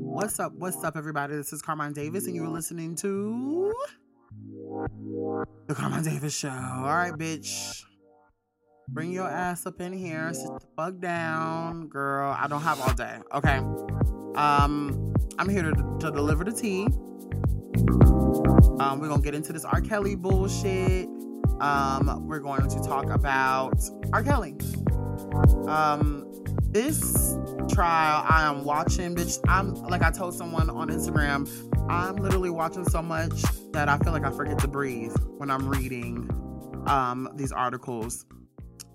What's up? What's up, everybody? This is Carmine Davis, and you're listening to The Carmine Davis Show. All right, bitch. Bring your ass up in here. Sit the fuck down, girl. I don't have all day. Okay. Um, I'm here to, to deliver the tea. Um, we're gonna get into this R. Kelly bullshit. Um, we're going to talk about R. Kelly. Um, this trial I am watching, bitch. I'm like I told someone on Instagram, I'm literally watching so much that I feel like I forget to breathe when I'm reading um these articles.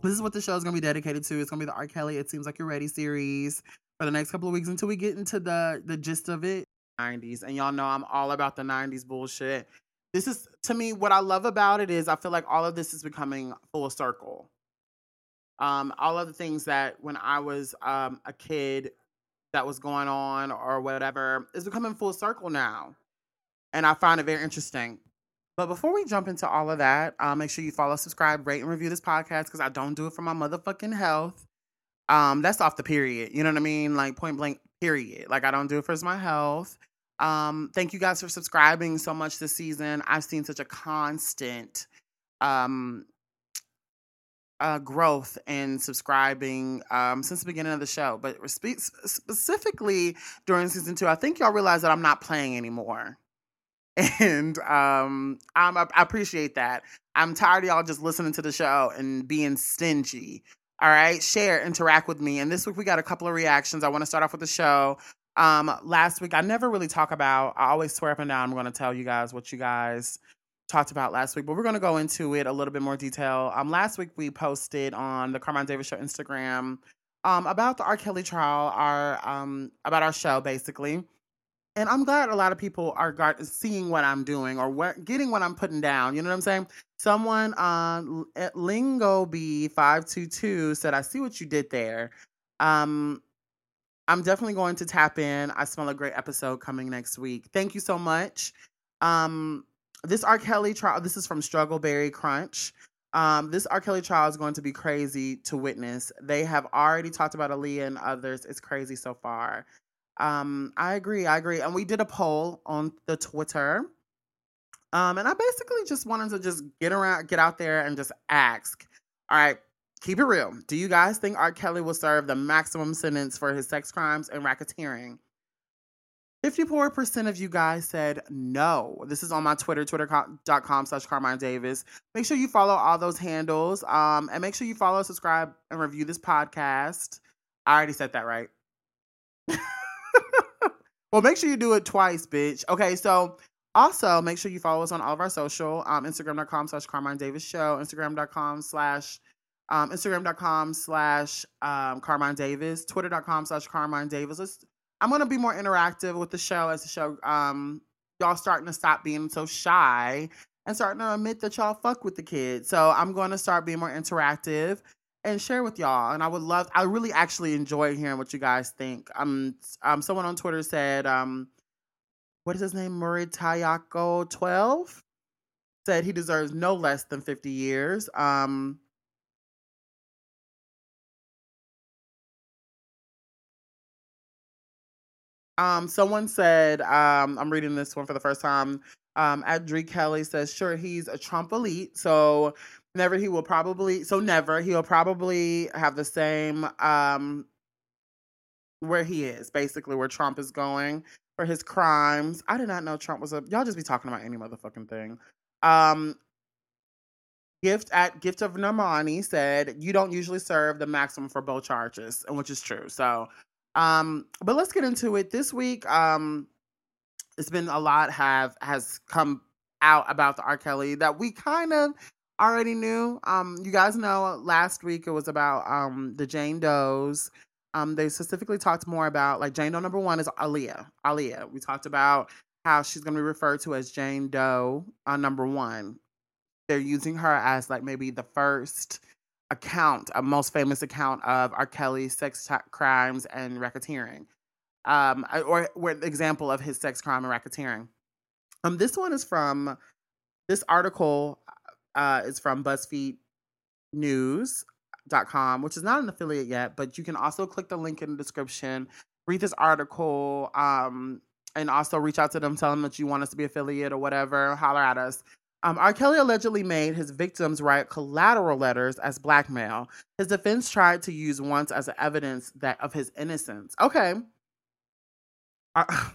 This is what the show is gonna be dedicated to. It's gonna be the R. Kelly It Seems Like You're Ready series for the next couple of weeks until we get into the the gist of it. 90s. And y'all know I'm all about the 90s bullshit. This is to me what I love about it is I feel like all of this is becoming full circle um, all of the things that when I was um, a kid that was going on or whatever is becoming full circle now. And I find it very interesting. But before we jump into all of that, uh, make sure you follow, subscribe, rate, and review this podcast because I don't do it for my motherfucking health. Um, that's off the period. You know what I mean? Like point blank, period. Like I don't do it for my health. Um, thank you guys for subscribing so much this season. I've seen such a constant um uh, growth in subscribing um, since the beginning of the show, but spe- specifically during season two, I think y'all realize that I'm not playing anymore. And um, I'm, I appreciate that. I'm tired of y'all just listening to the show and being stingy. All right, share, interact with me. And this week we got a couple of reactions. I want to start off with the show. Um, last week I never really talk about. I always swear up and down. I'm going to tell you guys what you guys talked about last week, but we're going to go into it a little bit more detail. Um, last week we posted on the Carmine Davis Show Instagram um, about the R. Kelly trial, our um, about our show basically. And I'm glad a lot of people are seeing what I'm doing or what, getting what I'm putting down. You know what I'm saying? Someone on uh, Lingo B522 said, I see what you did there. Um, I'm definitely going to tap in. I smell a great episode coming next week. Thank you so much. Um, this R. Kelly trial, this is from Struggleberry Crunch. Um, this R. Kelly trial is going to be crazy to witness. They have already talked about Aaliyah and others. It's crazy so far. Um, I agree. I agree. And we did a poll on the Twitter. Um, and I basically just wanted to just get around, get out there and just ask. All right, keep it real. Do you guys think R. Kelly will serve the maximum sentence for his sex crimes and racketeering? 54% of you guys said no. This is on my Twitter, twitter.com slash Carmine Davis. Make sure you follow all those handles. Um, and make sure you follow, subscribe, and review this podcast. I already said that right. well, make sure you do it twice, bitch. Okay, so also make sure you follow us on all of our social. Um, Instagram.com slash Carmine Davis Show, Instagram.com slash um, Instagram.com slash um, Carmine Davis, Twitter.com slash Carmine Davis. Let's I'm gonna be more interactive with the show as the show um y'all starting to stop being so shy and starting to admit that y'all fuck with the kids. So I'm gonna start being more interactive and share with y'all. And I would love I really actually enjoy hearing what you guys think. Um um someone on Twitter said, um, what is his name? Murray Tayako 12 said he deserves no less than 50 years. Um Um, someone said, um, I'm reading this one for the first time. Um, Adri Kelly says, sure, he's a Trump elite. So never he will probably so never he'll probably have the same um where he is, basically where Trump is going for his crimes. I did not know Trump was a y'all just be talking about any motherfucking thing. Um Gift at Gift of Normani said, You don't usually serve the maximum for both charges, and which is true. So um, but let's get into it. This week, um, it's been a lot have has come out about the R. Kelly that we kind of already knew. Um, you guys know last week it was about um the Jane Does. Um, they specifically talked more about like Jane Doe number one is Aaliyah. Aaliyah. We talked about how she's going to be referred to as Jane Doe uh, number one. They're using her as like maybe the first account, a most famous account of R. Kelly's sex t- crimes and racketeering, um, or, or example of his sex crime and racketeering. Um, this one is from this article uh, is from BuzzFeed News. com, which is not an affiliate yet, but you can also click the link in the description, read this article, um, and also reach out to them, tell them that you want us to be affiliate or whatever, holler at us. Um, R. Kelly allegedly made his victims write collateral letters as blackmail. His defense tried to use once as evidence that of his innocence. Okay. Uh,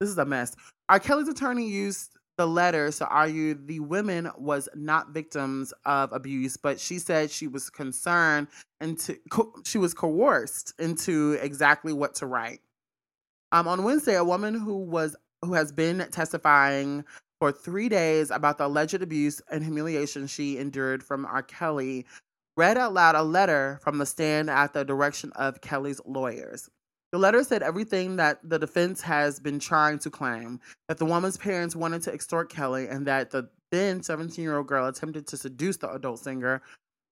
this is a mess. R. Kelly's attorney used the letters to argue the women was not victims of abuse, but she said she was concerned and co- she was coerced into exactly what to write. Um, on Wednesday, a woman who was who has been testifying for three days about the alleged abuse and humiliation she endured from R. Kelly read out loud a letter from the stand at the direction of Kelly's lawyers. The letter said everything that the defense has been trying to claim that the woman's parents wanted to extort Kelly and that the then 17 year old girl attempted to seduce the adult singer,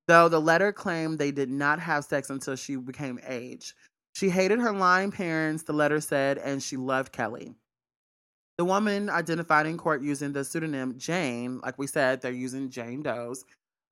though the letter claimed they did not have sex until she became age. She hated her lying parents, the letter said, and she loved Kelly. The woman identified in court using the pseudonym Jane, like we said, they're using Jane Doe's,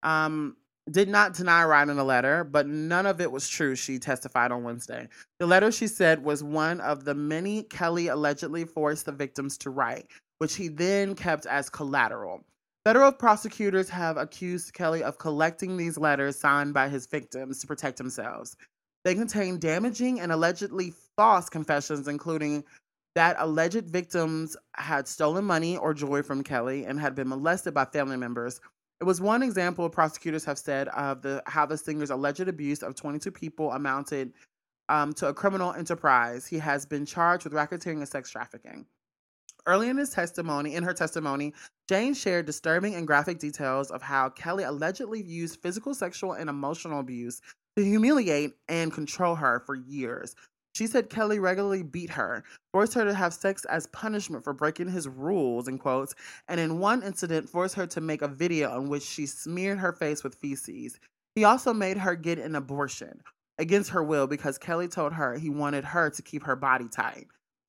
um, did not deny writing a letter, but none of it was true, she testified on Wednesday. The letter, she said, was one of the many Kelly allegedly forced the victims to write, which he then kept as collateral. Federal prosecutors have accused Kelly of collecting these letters signed by his victims to protect themselves. They contain damaging and allegedly false confessions, including that alleged victims had stolen money or jewelry from Kelly and had been molested by family members it was one example prosecutors have said of the how the singer's alleged abuse of 22 people amounted um, to a criminal enterprise. He has been charged with racketeering and sex trafficking. Early in his testimony, in her testimony, Jane shared disturbing and graphic details of how Kelly allegedly used physical, sexual, and emotional abuse to humiliate and control her for years, she said Kelly regularly beat her, forced her to have sex as punishment for breaking his rules, in quotes, and in one incident forced her to make a video in which she smeared her face with feces. He also made her get an abortion against her will because Kelly told her he wanted her to keep her body tight.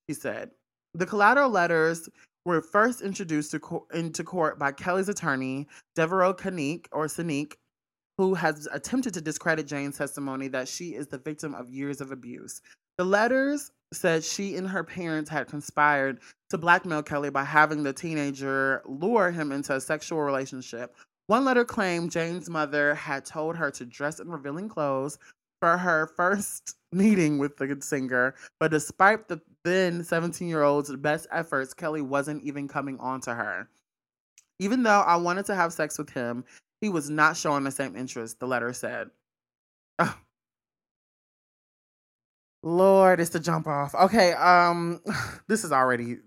She said. The collateral letters were first introduced to co- into court by Kelly's attorney, Devereaux Cannick, or Sanique, who has attempted to discredit Jane's testimony that she is the victim of years of abuse. The letters said she and her parents had conspired to blackmail Kelly by having the teenager lure him into a sexual relationship. One letter claimed Jane's mother had told her to dress in revealing clothes for her first meeting with the singer, but despite the then 17 year old's best efforts, Kelly wasn't even coming on to her. Even though I wanted to have sex with him, he was not showing the same interest, the letter said. Lord, it's the jump off. Okay, um, this is already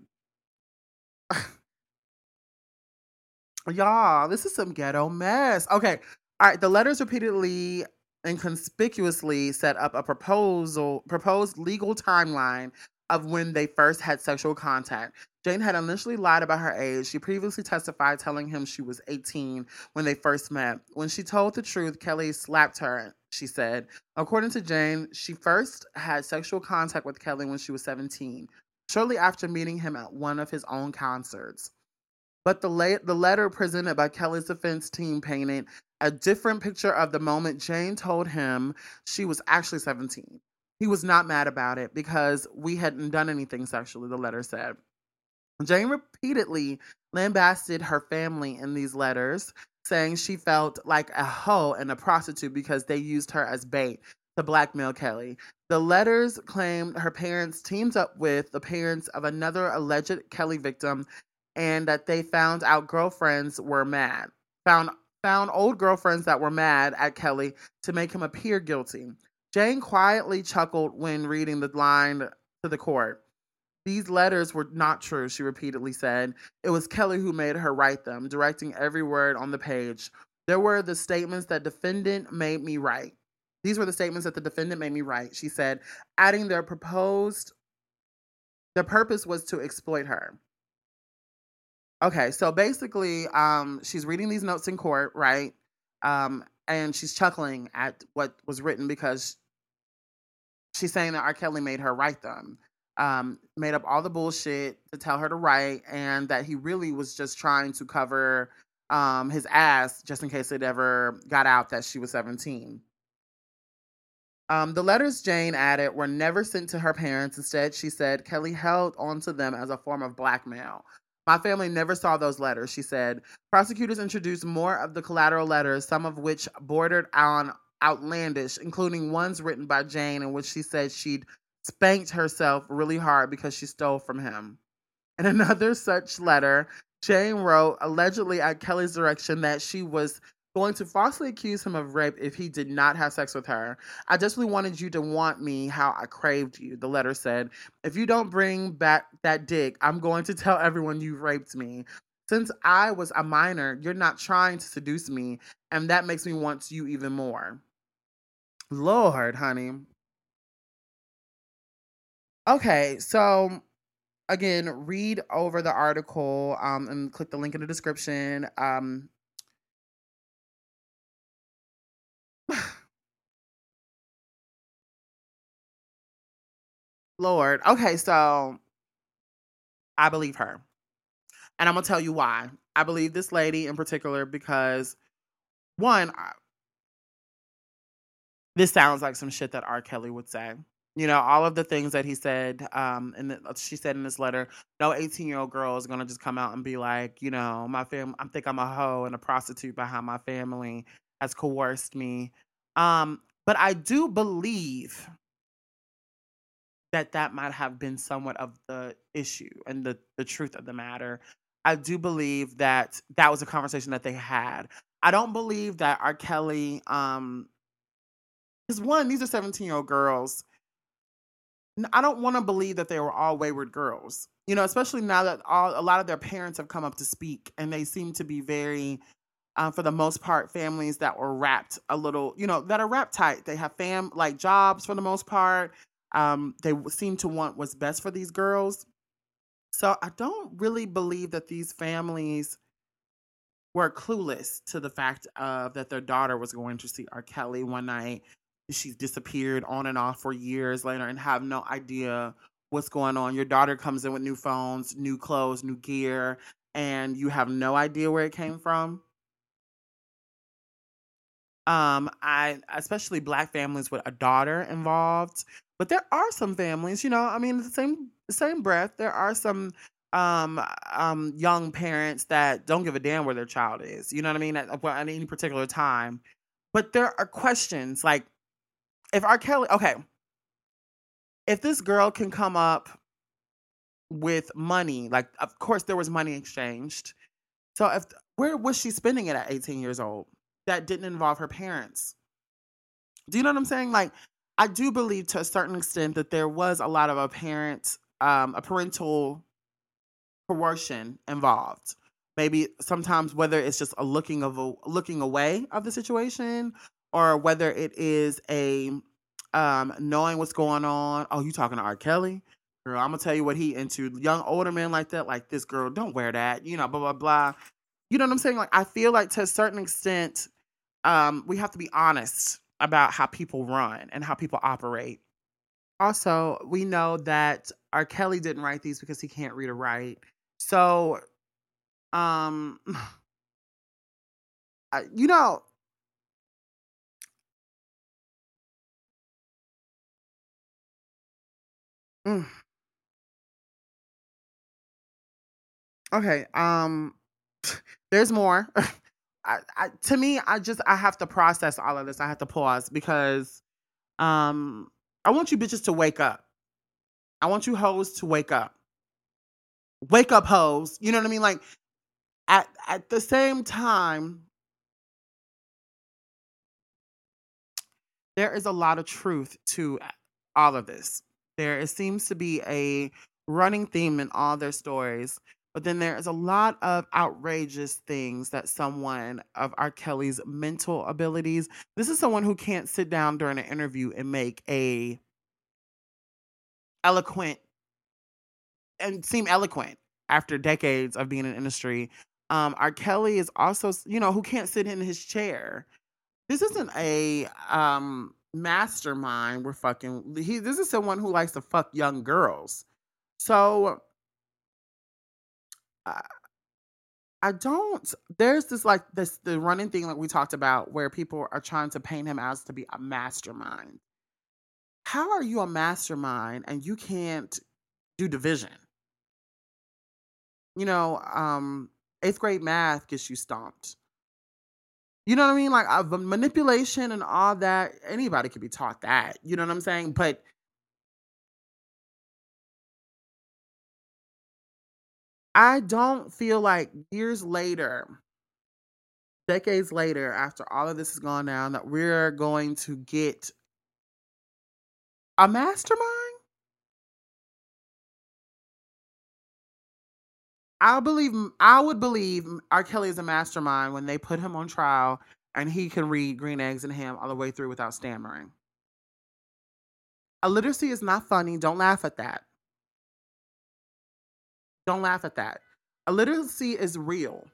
Y'all, this is some ghetto mess. Okay. All right. The letters repeatedly and conspicuously set up a proposal proposed legal timeline of when they first had sexual contact. Jane had initially lied about her age. She previously testified telling him she was 18 when they first met. When she told the truth, Kelly slapped her, she said. According to Jane, she first had sexual contact with Kelly when she was 17, shortly after meeting him at one of his own concerts. But the, la- the letter presented by Kelly's defense team painted a different picture of the moment Jane told him she was actually 17. He was not mad about it because we hadn't done anything sexually, the letter said. Jane repeatedly lambasted her family in these letters, saying she felt like a hoe and a prostitute because they used her as bait to blackmail Kelly. The letters claimed her parents teamed up with the parents of another alleged Kelly victim and that they found out girlfriends were mad. Found found old girlfriends that were mad at Kelly to make him appear guilty. Jane quietly chuckled when reading the line to the court. These letters were not true, she repeatedly said. It was Kelly who made her write them, directing every word on the page. There were the statements that defendant made me write. These were the statements that the defendant made me write, she said, adding their proposed the purpose was to exploit her. Okay, so basically, um, she's reading these notes in court, right? Um, and she's chuckling at what was written because she's saying that R. Kelly made her write them. Um, made up all the bullshit to tell her to write, and that he really was just trying to cover um, his ass just in case it ever got out that she was 17. Um, the letters Jane added were never sent to her parents. Instead, she said Kelly held onto them as a form of blackmail. My family never saw those letters, she said. Prosecutors introduced more of the collateral letters, some of which bordered on outlandish, including ones written by Jane in which she said she'd spanked herself really hard because she stole from him. In another such letter, Jane wrote, allegedly at Kelly's direction, that she was going to falsely accuse him of rape if he did not have sex with her. I desperately wanted you to want me how I craved you, the letter said. If you don't bring back that dick, I'm going to tell everyone you raped me. Since I was a minor, you're not trying to seduce me, and that makes me want you even more. Lord, honey. Okay, so again, read over the article um, and click the link in the description. Um, Lord. Okay, so I believe her. And I'm going to tell you why. I believe this lady in particular because, one, I, this sounds like some shit that R. Kelly would say. You know, all of the things that he said, um, and uh, she said in this letter, no 18 year old girl is gonna just come out and be like, you know, my fam, I think I'm a hoe and a prostitute behind my family has coerced me. Um, but I do believe that that might have been somewhat of the issue and the, the truth of the matter. I do believe that that was a conversation that they had. I don't believe that R. Kelly, um, because one, these are 17 year old girls. I don't want to believe that they were all wayward girls, you know, especially now that all a lot of their parents have come up to speak and they seem to be very, uh, for the most part, families that were wrapped a little, you know, that are wrapped tight. They have fam like jobs for the most part. Um, they seem to want what's best for these girls. So I don't really believe that these families were clueless to the fact of that their daughter was going to see R. Kelly one night. She's disappeared on and off for years later and have no idea what's going on. Your daughter comes in with new phones, new clothes, new gear, and you have no idea where it came from. Um, I especially black families with a daughter involved but there are some families, you know, I mean, the same same breath, there are some um um young parents that don't give a damn where their child is. You know what I mean? At, at any particular time. But there are questions like if R. Kelly, okay, if this girl can come up with money, like of course there was money exchanged. So if where was she spending it at 18 years old? That didn't involve her parents. Do you know what I'm saying? Like I do believe to a certain extent that there was a lot of a parent, um, a parental coercion involved. Maybe sometimes whether it's just a looking of a looking away of the situation, or whether it is a um, knowing what's going on. Oh, you talking to R. Kelly? Girl, I'm gonna tell you what he into. Young older men like that, like this girl, don't wear that. You know, blah blah blah. You know what I'm saying? Like I feel like to a certain extent, um, we have to be honest about how people run and how people operate. Also, we know that R. Kelly didn't write these because he can't read or write. So, um, you know, mm. okay, um, there's more. I, I, to me, I just I have to process all of this. I have to pause because um I want you bitches to wake up. I want you hoes to wake up. Wake up, hoes. You know what I mean? Like at at the same time, there is a lot of truth to all of this. There it seems to be a running theme in all their stories but then there is a lot of outrageous things that someone of R. Kelly's mental abilities. This is someone who can't sit down during an interview and make a eloquent and seem eloquent after decades of being in industry. Um, R. Kelly is also, you know, who can't sit in his chair. This isn't a um mastermind. We're fucking. He. This is someone who likes to fuck young girls. So I don't. There's this like this the running thing like we talked about where people are trying to paint him as to be a mastermind. how are you a mastermind and you can't do division? You know, um, eighth grade math gets you stomped. You know what I mean? Like uh, manipulation and all that. Anybody could be taught that. You know what I'm saying? But I don't feel like years later, decades later, after all of this has gone down, that we're going to get a mastermind. I believe I would believe R. Kelly is a mastermind when they put him on trial and he can read Green Eggs and Ham all the way through without stammering. Illiteracy is not funny. Don't laugh at that. Don't laugh at that. Illiteracy is real.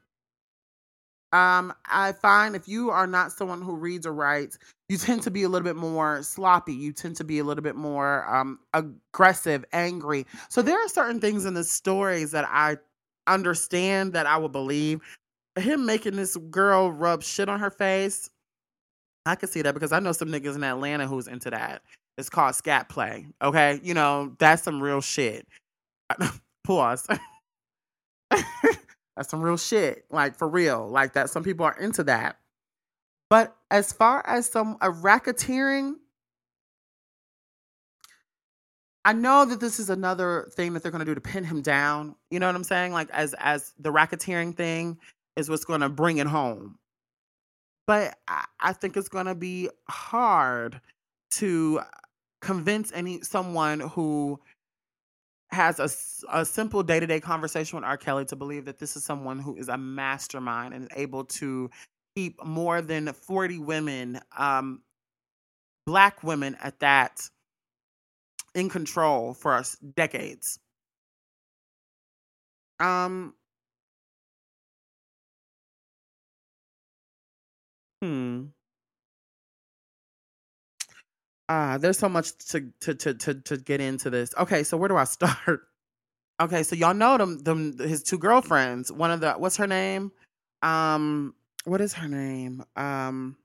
Um, I find if you are not someone who reads or writes, you tend to be a little bit more sloppy. You tend to be a little bit more um, aggressive, angry. So there are certain things in the stories that I understand that I would believe. Him making this girl rub shit on her face, I can see that because I know some niggas in Atlanta who's into that. It's called scat play. Okay, you know that's some real shit. Pause. that's some real shit. Like for real. Like that. Some people are into that. But as far as some a racketeering, I know that this is another thing that they're going to do to pin him down. You know what I'm saying? Like as as the racketeering thing is what's going to bring it home. But I, I think it's going to be hard to convince any someone who has a, a simple day to day conversation with R. Kelly to believe that this is someone who is a mastermind and able to keep more than 40 women, um, black women at that, in control for us decades. Um, hmm. Ah, there's so much to to to to to get into this. Okay, so where do I start? Okay, so y'all know them them his two girlfriends. One of the what's her name? Um, what is her name? Um,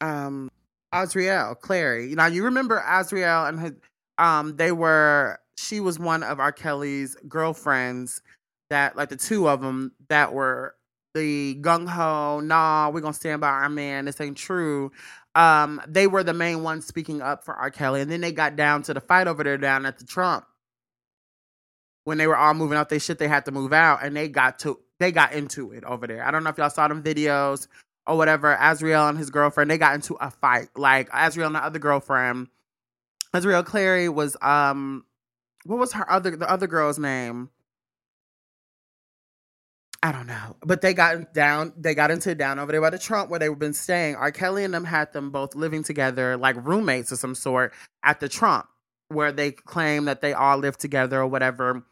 um, Azriel Clary. Now you remember Azriel and his, um, they were she was one of R. Kelly's girlfriends that like the two of them that were the gung ho, nah, we're gonna stand by our man. This ain't true um, they were the main ones speaking up for R. Kelly. And then they got down to the fight over there down at the Trump. When they were all moving out they shit, they had to move out and they got to they got into it over there. I don't know if y'all saw them videos or whatever. Azriel and his girlfriend, they got into a fight. Like Azriel and the other girlfriend. Azriel Clary was um what was her other the other girl's name? I don't know, but they got down. They got into down over there by the Trump where they've been staying. R. Kelly and them had them both living together, like roommates of some sort, at the Trump, where they claim that they all lived together or whatever.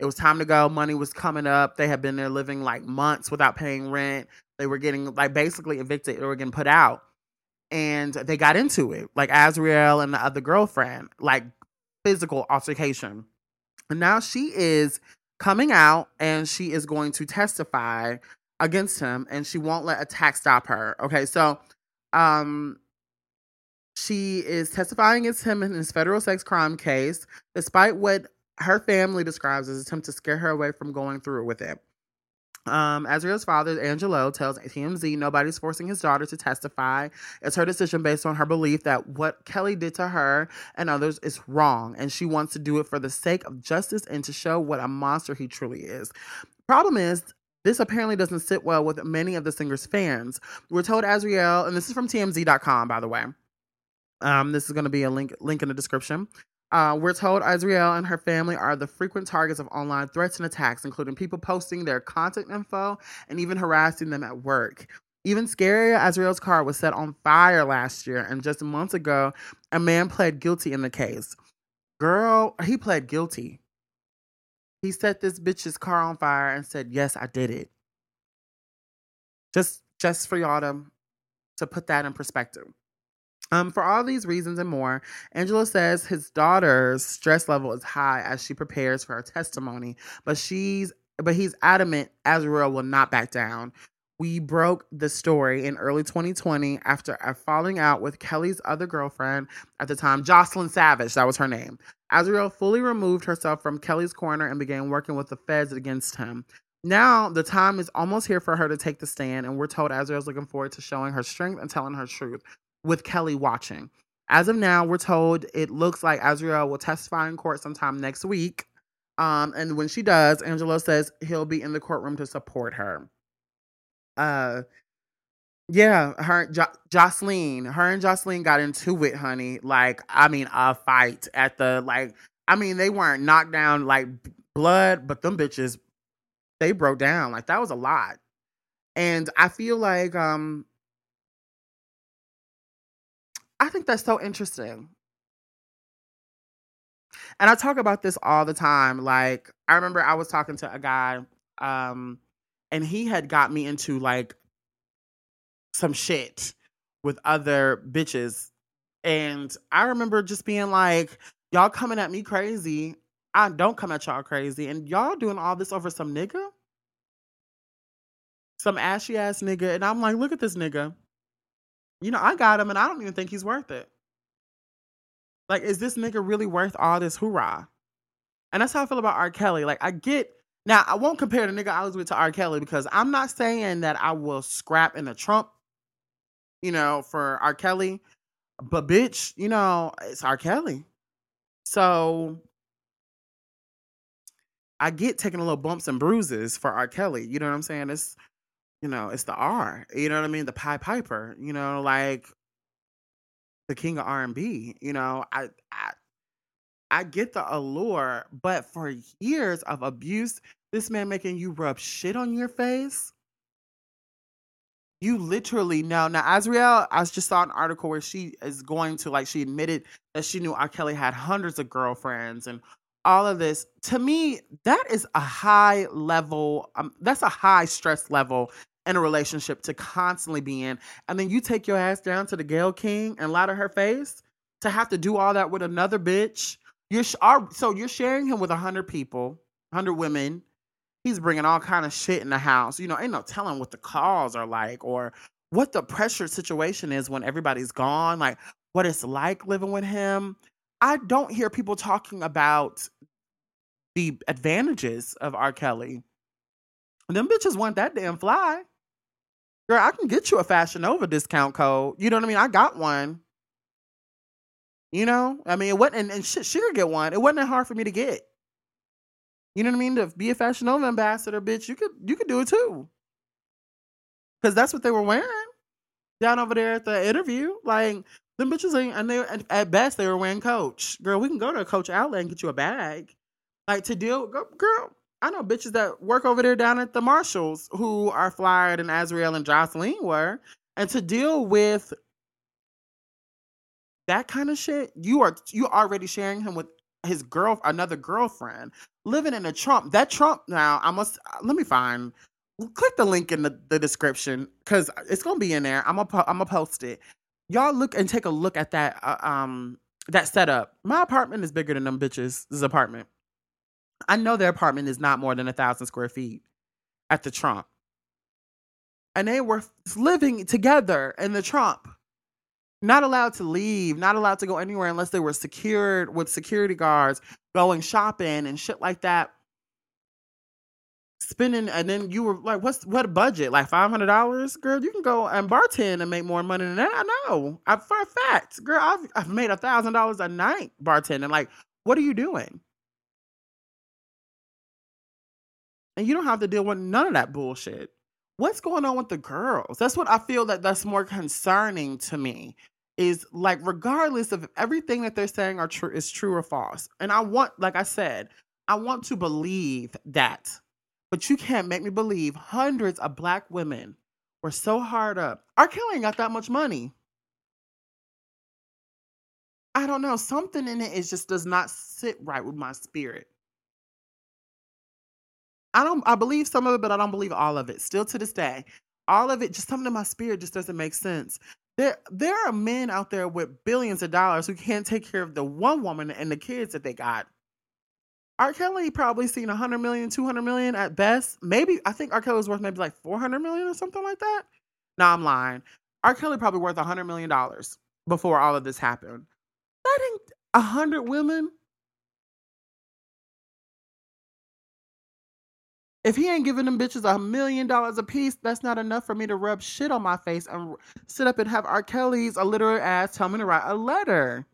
It was time to go. Money was coming up. They had been there living like months without paying rent. They were getting like basically evicted. or getting put out, and they got into it, like Azriel and the other girlfriend, like physical altercation. And now she is coming out and she is going to testify against him and she won't let attack stop her. Okay, so um she is testifying against him in his federal sex crime case, despite what her family describes as attempt to scare her away from going through with it. Um, Azriel's father, Angelo, tells TMZ nobody's forcing his daughter to testify. It's her decision based on her belief that what Kelly did to her and others is wrong, and she wants to do it for the sake of justice and to show what a monster he truly is. Problem is, this apparently doesn't sit well with many of the singer's fans. We're told Azriel, and this is from TMZ.com, by the way. Um, this is going to be a link link in the description. Uh, we're told Azriel and her family are the frequent targets of online threats and attacks, including people posting their contact info and even harassing them at work. Even scarier, Azriel's car was set on fire last year, and just months ago, a man pled guilty in the case. Girl, he pled guilty. He set this bitch's car on fire and said, "Yes, I did it." Just, just for y'all to, to put that in perspective. Um, for all these reasons and more, Angelo says his daughter's stress level is high as she prepares for her testimony, but she's but he's adamant Azriel will not back down. we broke the story in early 2020 after a falling out with Kelly's other girlfriend at the time, Jocelyn Savage, that was her name. Azriel fully removed herself from Kelly's corner and began working with the feds against him. Now, the time is almost here for her to take the stand, and we're told Azriel's looking forward to showing her strength and telling her truth with Kelly watching. As of now, we're told it looks like Azriel will testify in court sometime next week. Um, and when she does, Angelo says he'll be in the courtroom to support her. Uh, yeah, her jo- Jocelyn, her and Jocelyn got into it, honey. Like, I mean, a fight at the like. I mean, they weren't knocked down like blood, but them bitches, they broke down. Like that was a lot. And I feel like um I think that's so interesting. And I talk about this all the time. Like, I remember I was talking to a guy, um, and he had got me into like some shit with other bitches. And I remember just being like, y'all coming at me crazy. I don't come at y'all crazy. And y'all doing all this over some nigga? Some ashy ass nigga. And I'm like, look at this nigga. You know, I got him and I don't even think he's worth it. Like, is this nigga really worth all this hoorah? And that's how I feel about R. Kelly. Like, I get now, I won't compare the nigga I was with to R. Kelly because I'm not saying that I will scrap in a Trump, you know, for R. Kelly. But bitch, you know, it's R. Kelly. So I get taking a little bumps and bruises for R. Kelly. You know what I'm saying? It's you know, it's the R. You know what I mean? The Pie Piper. You know, like the king of R&B. You know, I I I get the allure, but for years of abuse, this man making you rub shit on your face. You literally know. Now, Azriel, I just saw an article where she is going to, like, she admitted that she knew R. Kelly had hundreds of girlfriends and all of this. To me, that is a high level, um, that's a high stress level in a relationship to constantly be in. And then you take your ass down to the Gayle King and lie to her face to have to do all that with another bitch. You're sh- are, so you're sharing him with a hundred people, hundred women. He's bringing all kind of shit in the house. You know, ain't no telling what the calls are like or what the pressure situation is when everybody's gone. Like what it's like living with him. I don't hear people talking about the advantages of R. Kelly. Them bitches want that damn fly. Girl, I can get you a Fashion Nova discount code. You know what I mean? I got one. You know, I mean, it wasn't, and, and shit, she could get one. It wasn't that hard for me to get. You know what I mean? To be a Fashion Nova ambassador, bitch, you could you could do it too. Cause that's what they were wearing down over there at the interview. Like them bitches ain't, and they at best they were wearing Coach. Girl, we can go to a Coach outlet and get you a bag. Like to deal, girl. I know bitches that work over there down at the Marshalls who are flyer than Azriel and Jocelyn were. And to deal with that kind of shit, you are you already sharing him with his girl, another girlfriend, living in a Trump. That Trump now, I must let me find. Click the link in the, the description because it's gonna be in there. I'm gonna I'm gonna post it. Y'all look and take a look at that uh, um that setup. My apartment is bigger than them bitches' apartment. I know their apartment is not more than a thousand square feet at the Trump. And they were living together in the Trump. Not allowed to leave, not allowed to go anywhere unless they were secured with security guards, going shopping and shit like that. Spending and then you were like, what's what a budget? Like five hundred dollars? Girl, you can go and bartend and make more money than that. I know. I, for a fact. Girl, I've I've made a thousand dollars a night bartending. Like, what are you doing? And you don't have to deal with none of that bullshit. What's going on with the girls? That's what I feel that that's more concerning to me. Is like regardless of everything that they're saying are true is true or false. And I want, like I said, I want to believe that. But you can't make me believe hundreds of black women were so hard up. R. Kelly ain't got that much money. I don't know. Something in it is just does not sit right with my spirit. I don't I believe some of it, but I don't believe all of it. Still to this day. All of it, just something in my spirit just doesn't make sense. There there are men out there with billions of dollars who can't take care of the one woman and the kids that they got. R. Kelly probably seen 100 million, 200 million at best. Maybe, I think R. Kelly was worth maybe like 400 million or something like that. No, I'm lying. R. Kelly probably worth 100 million dollars before all of this happened. That ain't 100 women. If he ain't giving them bitches a million dollars a piece, that's not enough for me to rub shit on my face and sit up and have R. Kelly's illiterate ass tell me to write a letter.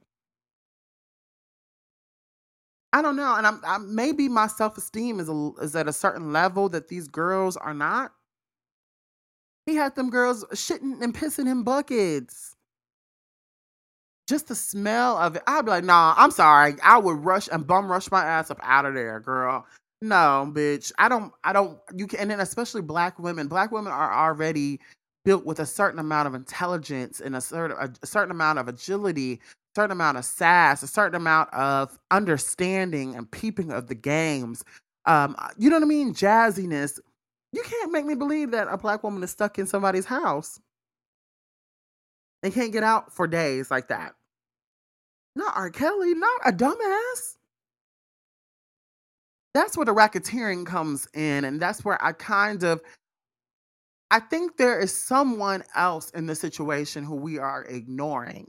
I don't know, and I'm, I'm maybe my self esteem is is at a certain level that these girls are not. He had them girls shitting and pissing in buckets. Just the smell of it, I'd be like, nah, I'm sorry. I would rush and bum rush my ass up out of there, girl. No, bitch. I don't, I don't, you can, and then especially black women. Black women are already built with a certain amount of intelligence and a certain, a, certain amount of agility certain amount of sass, a certain amount of understanding and peeping of the games. Um, uh, you know what I mean? Jazziness. You can't make me believe that a black woman is stuck in somebody's house and can't get out for days like that. Not R. Kelly, not a dumbass. That's where the racketeering comes in, and that's where I kind of I think there is someone else in the situation who we are ignoring.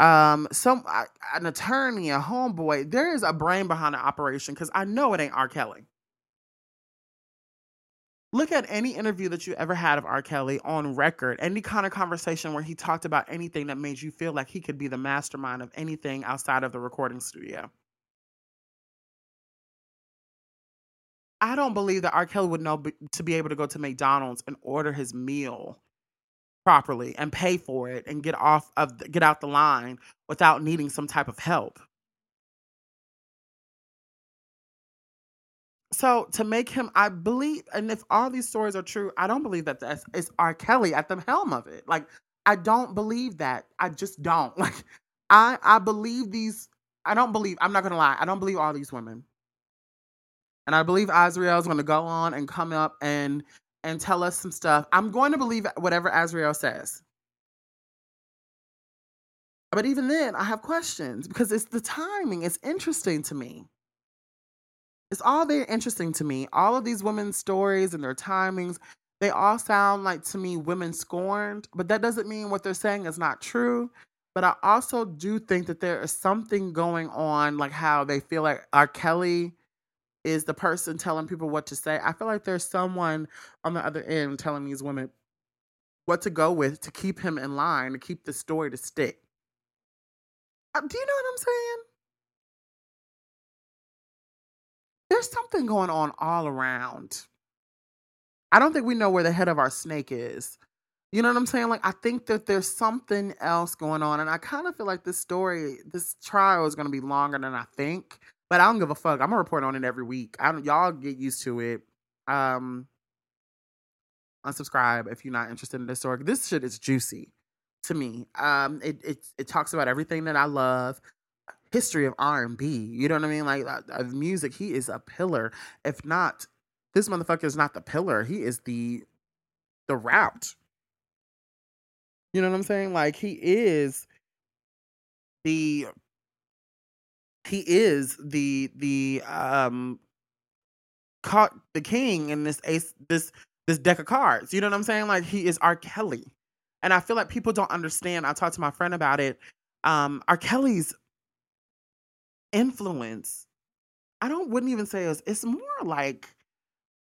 Um some uh, an attorney a homeboy there is a brain behind the operation because i know it ain't r. Kelly. Look at any interview that you ever had of r. Kelly on record any kind of conversation where he talked about anything that made you feel like he could be the mastermind of anything outside of the recording studio i don't believe that r kelly would know to be able to go to mcdonald's and order his meal properly and pay for it and get off of get out the line without needing some type of help. So to make him, I believe, and if all these stories are true, I don't believe that that's it's R. Kelly at the helm of it. Like I don't believe that. I just don't. Like I I believe these. I don't believe. I'm not gonna lie. I don't believe all these women. And I believe Azriel is going to go on and come up and and tell us some stuff. I'm going to believe whatever Azriel says. But even then, I have questions because it's the timing. It's interesting to me. It's all very interesting to me. All of these women's stories and their timings, they all sound like to me women scorned, but that doesn't mean what they're saying is not true. But I also do think that there is something going on, like how they feel like R. Kelly is the person telling people what to say. I feel like there's someone on the other end telling these women what to go with to keep him in line, to keep the story to stick. Uh, do you know what I'm saying? There's something going on all around. I don't think we know where the head of our snake is. You know what I'm saying? Like, I think that there's something else going on. And I kind of feel like this story, this trial is going to be longer than I think. But I don't give a fuck. I'm gonna report on it every week. I don't, y'all get used to it. Um, unsubscribe if you're not interested in this story. This shit is juicy to me. Um, it it it talks about everything that I love. History of R and B. You know what I mean? Like uh, of music, he is a pillar. If not, this motherfucker is not the pillar. He is the the route. You know what I'm saying? Like he is the he is the the um caught the king in this ace this this deck of cards. You know what I'm saying? Like he is R. Kelly. And I feel like people don't understand. I talked to my friend about it. Um, R. Kelly's influence, I don't wouldn't even say it's, it's more like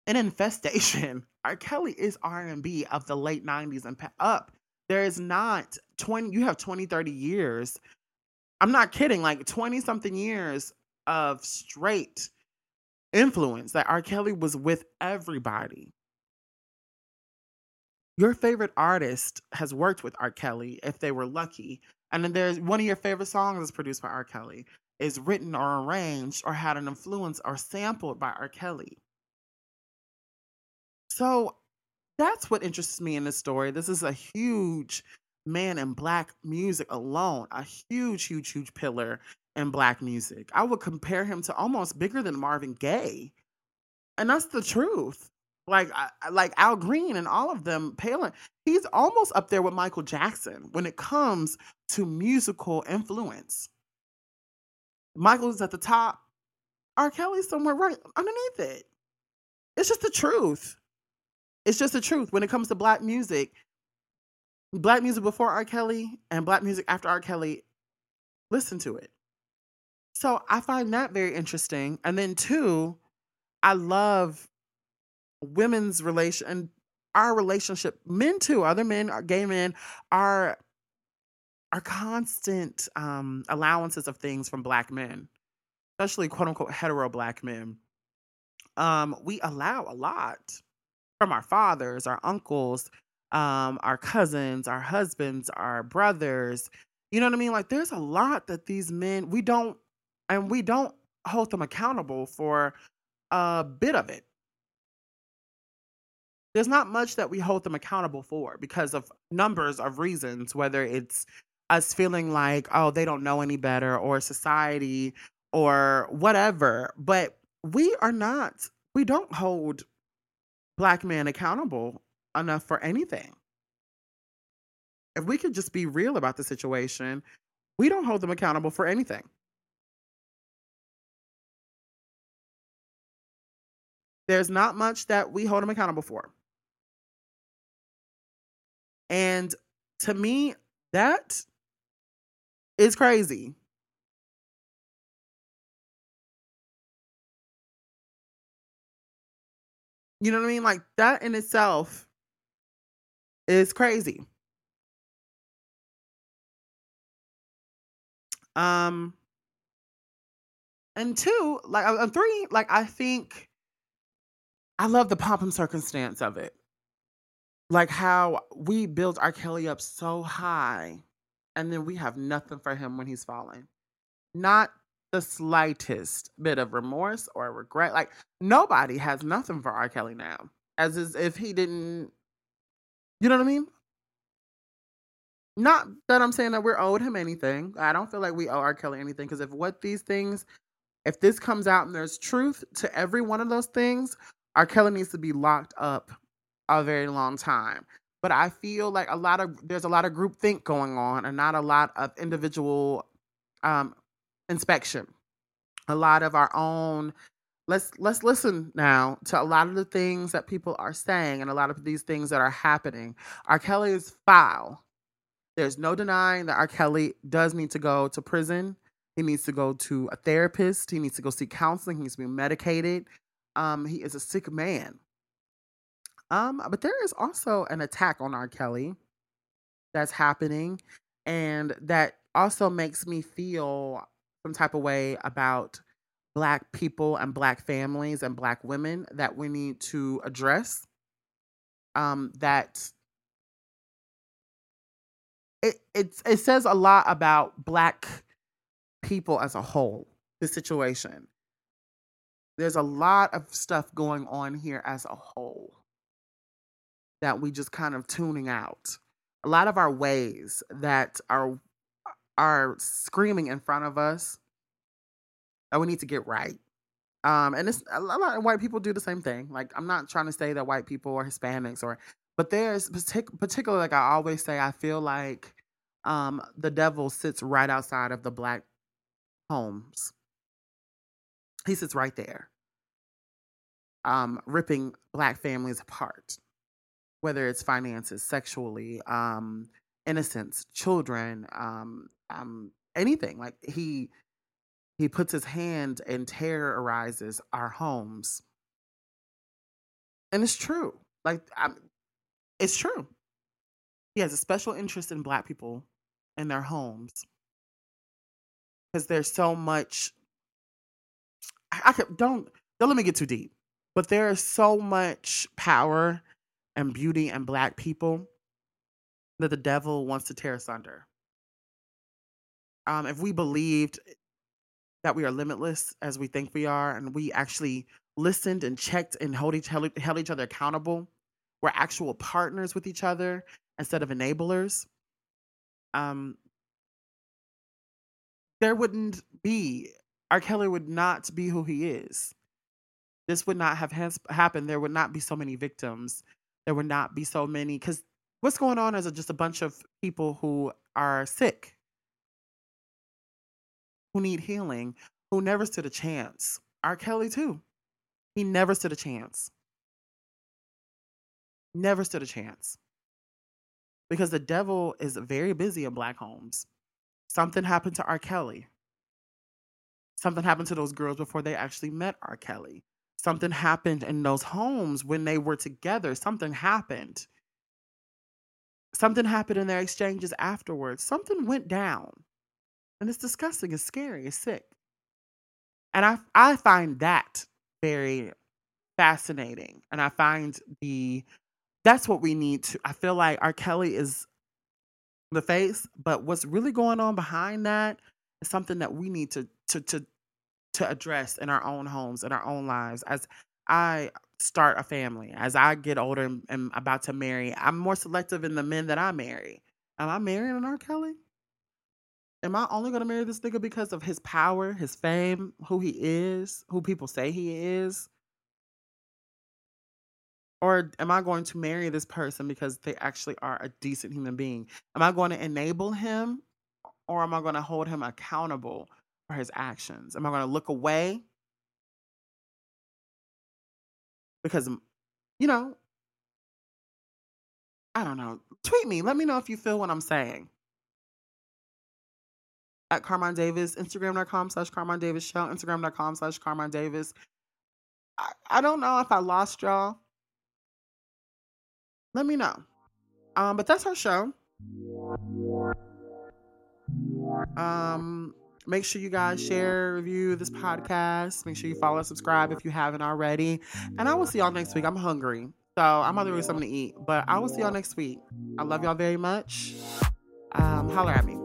an infestation. R. Kelly is R&B of the late 90s and up. There is not 20 you have 20 30 years I'm not kidding, like 20 something years of straight influence that R. Kelly was with everybody. Your favorite artist has worked with R. Kelly if they were lucky. And then there's one of your favorite songs is produced by R. Kelly, is written or arranged or had an influence or sampled by R. Kelly. So that's what interests me in this story. This is a huge man in black music alone, a huge, huge, huge pillar in black music. I would compare him to almost bigger than Marvin Gaye. And that's the truth. Like like Al Green and all of them, Palin, he's almost up there with Michael Jackson when it comes to musical influence. Michael's at the top, R. Kelly's somewhere right underneath it. It's just the truth. It's just the truth when it comes to black music. Black music before R. Kelly and black music after R. Kelly, listen to it. So I find that very interesting. And then two, I love women's relation and our relationship, men too, other men, our gay men, are are constant um, allowances of things from black men, especially quote unquote hetero black men. Um, we allow a lot from our fathers, our uncles, um, our cousins, our husbands, our brothers. You know what I mean? Like there's a lot that these men we don't and we don't hold them accountable for a bit of it. There's not much that we hold them accountable for because of numbers of reasons, whether it's us feeling like, oh, they don't know any better, or society, or whatever. But we are not, we don't hold black men accountable enough for anything. If we could just be real about the situation, we don't hold them accountable for anything. There's not much that we hold them accountable for. And to me, that is crazy. You know what I mean? Like that in itself is crazy. Um and two, like uh, three, like I think I love the pomp and circumstance of it. Like how we build R. Kelly up so high and then we have nothing for him when he's falling. Not the slightest bit of remorse or regret. Like nobody has nothing for R. Kelly now. As as if he didn't you know what I mean? Not that I'm saying that we're owed him anything. I don't feel like we owe R. Kelly anything because if what these things, if this comes out and there's truth to every one of those things, R. Kelly needs to be locked up a very long time. But I feel like a lot of there's a lot of group think going on and not a lot of individual um, inspection. A lot of our own let's let's listen now to a lot of the things that people are saying and a lot of these things that are happening. R. Kelly is foul. There's no denying that R. Kelly does need to go to prison. He needs to go to a therapist. He needs to go see counseling. He needs to be medicated. Um, he is a sick man. Um, but there is also an attack on R. Kelly that's happening, and that also makes me feel some type of way about black people and black families and black women that we need to address. Um, that it it it says a lot about black people as a whole. The situation. There's a lot of stuff going on here as a whole that we just kind of tuning out. A lot of our ways that are are screaming in front of us that we need to get right. Um, and it's a lot of white people do the same thing. Like I'm not trying to say that white people or Hispanics or, but there's partic- particularly like I always say, I feel like um, the devil sits right outside of the black homes. He sits right there, um, ripping black families apart whether it's finances, sexually, um, innocence, children, um, um, anything. Like he he puts his hand and terrorizes our homes, and it's true. Like I'm, it's true. He has a special interest in Black people and their homes because there's so much. I, I could, don't don't let me get too deep, but there is so much power and beauty and black people that the devil wants to tear asunder. Um, if we believed that we are limitless as we think we are, and we actually listened and checked and held each, held, held each other accountable, we're actual partners with each other instead of enablers. Um, there wouldn't be R. Kelly would not be who he is. This would not have has- happened. There would not be so many victims there would not be so many because what's going on is just a bunch of people who are sick who need healing who never stood a chance R. Kelly too. He never stood a chance. Never stood a chance. Because the devil is very busy in black homes. Something happened to R. Kelly. Something happened to those girls before they actually met R. Kelly. Something happened in those homes when they were together. Something happened. Something happened in their exchanges afterwards. Something went down. And it's disgusting, it's scary, it's sick. And I I find that very fascinating. And I find the that's what we need to I feel like R. Kelly is the face, but what's really going on behind that is something that we need to to to to address in our own homes, in our own lives. As I start a family, as I get older and am about to marry, I'm more selective in the men that I marry. Am I marrying an R. Kelly? Am I only gonna marry this nigga because of his power, his fame, who he is, who people say he is? Or am I going to marry this person because they actually are a decent human being? Am I going to enable him or am I going to hold him accountable for his actions? Am I going to look away? Because, you know, I don't know. Tweet me. Let me know if you feel what I'm saying. At Carmine Davis, Instagram.com slash Carmine Davis Show, Instagram.com slash Carmine Davis. I, I don't know if I lost y'all. Let me know. Um, but that's our show. Um, make sure you guys share, review this podcast. Make sure you follow, subscribe if you haven't already. And I will see y'all next week. I'm hungry. So I'm about to get something to eat. But I will see y'all next week. I love y'all very much. Um, holler at me.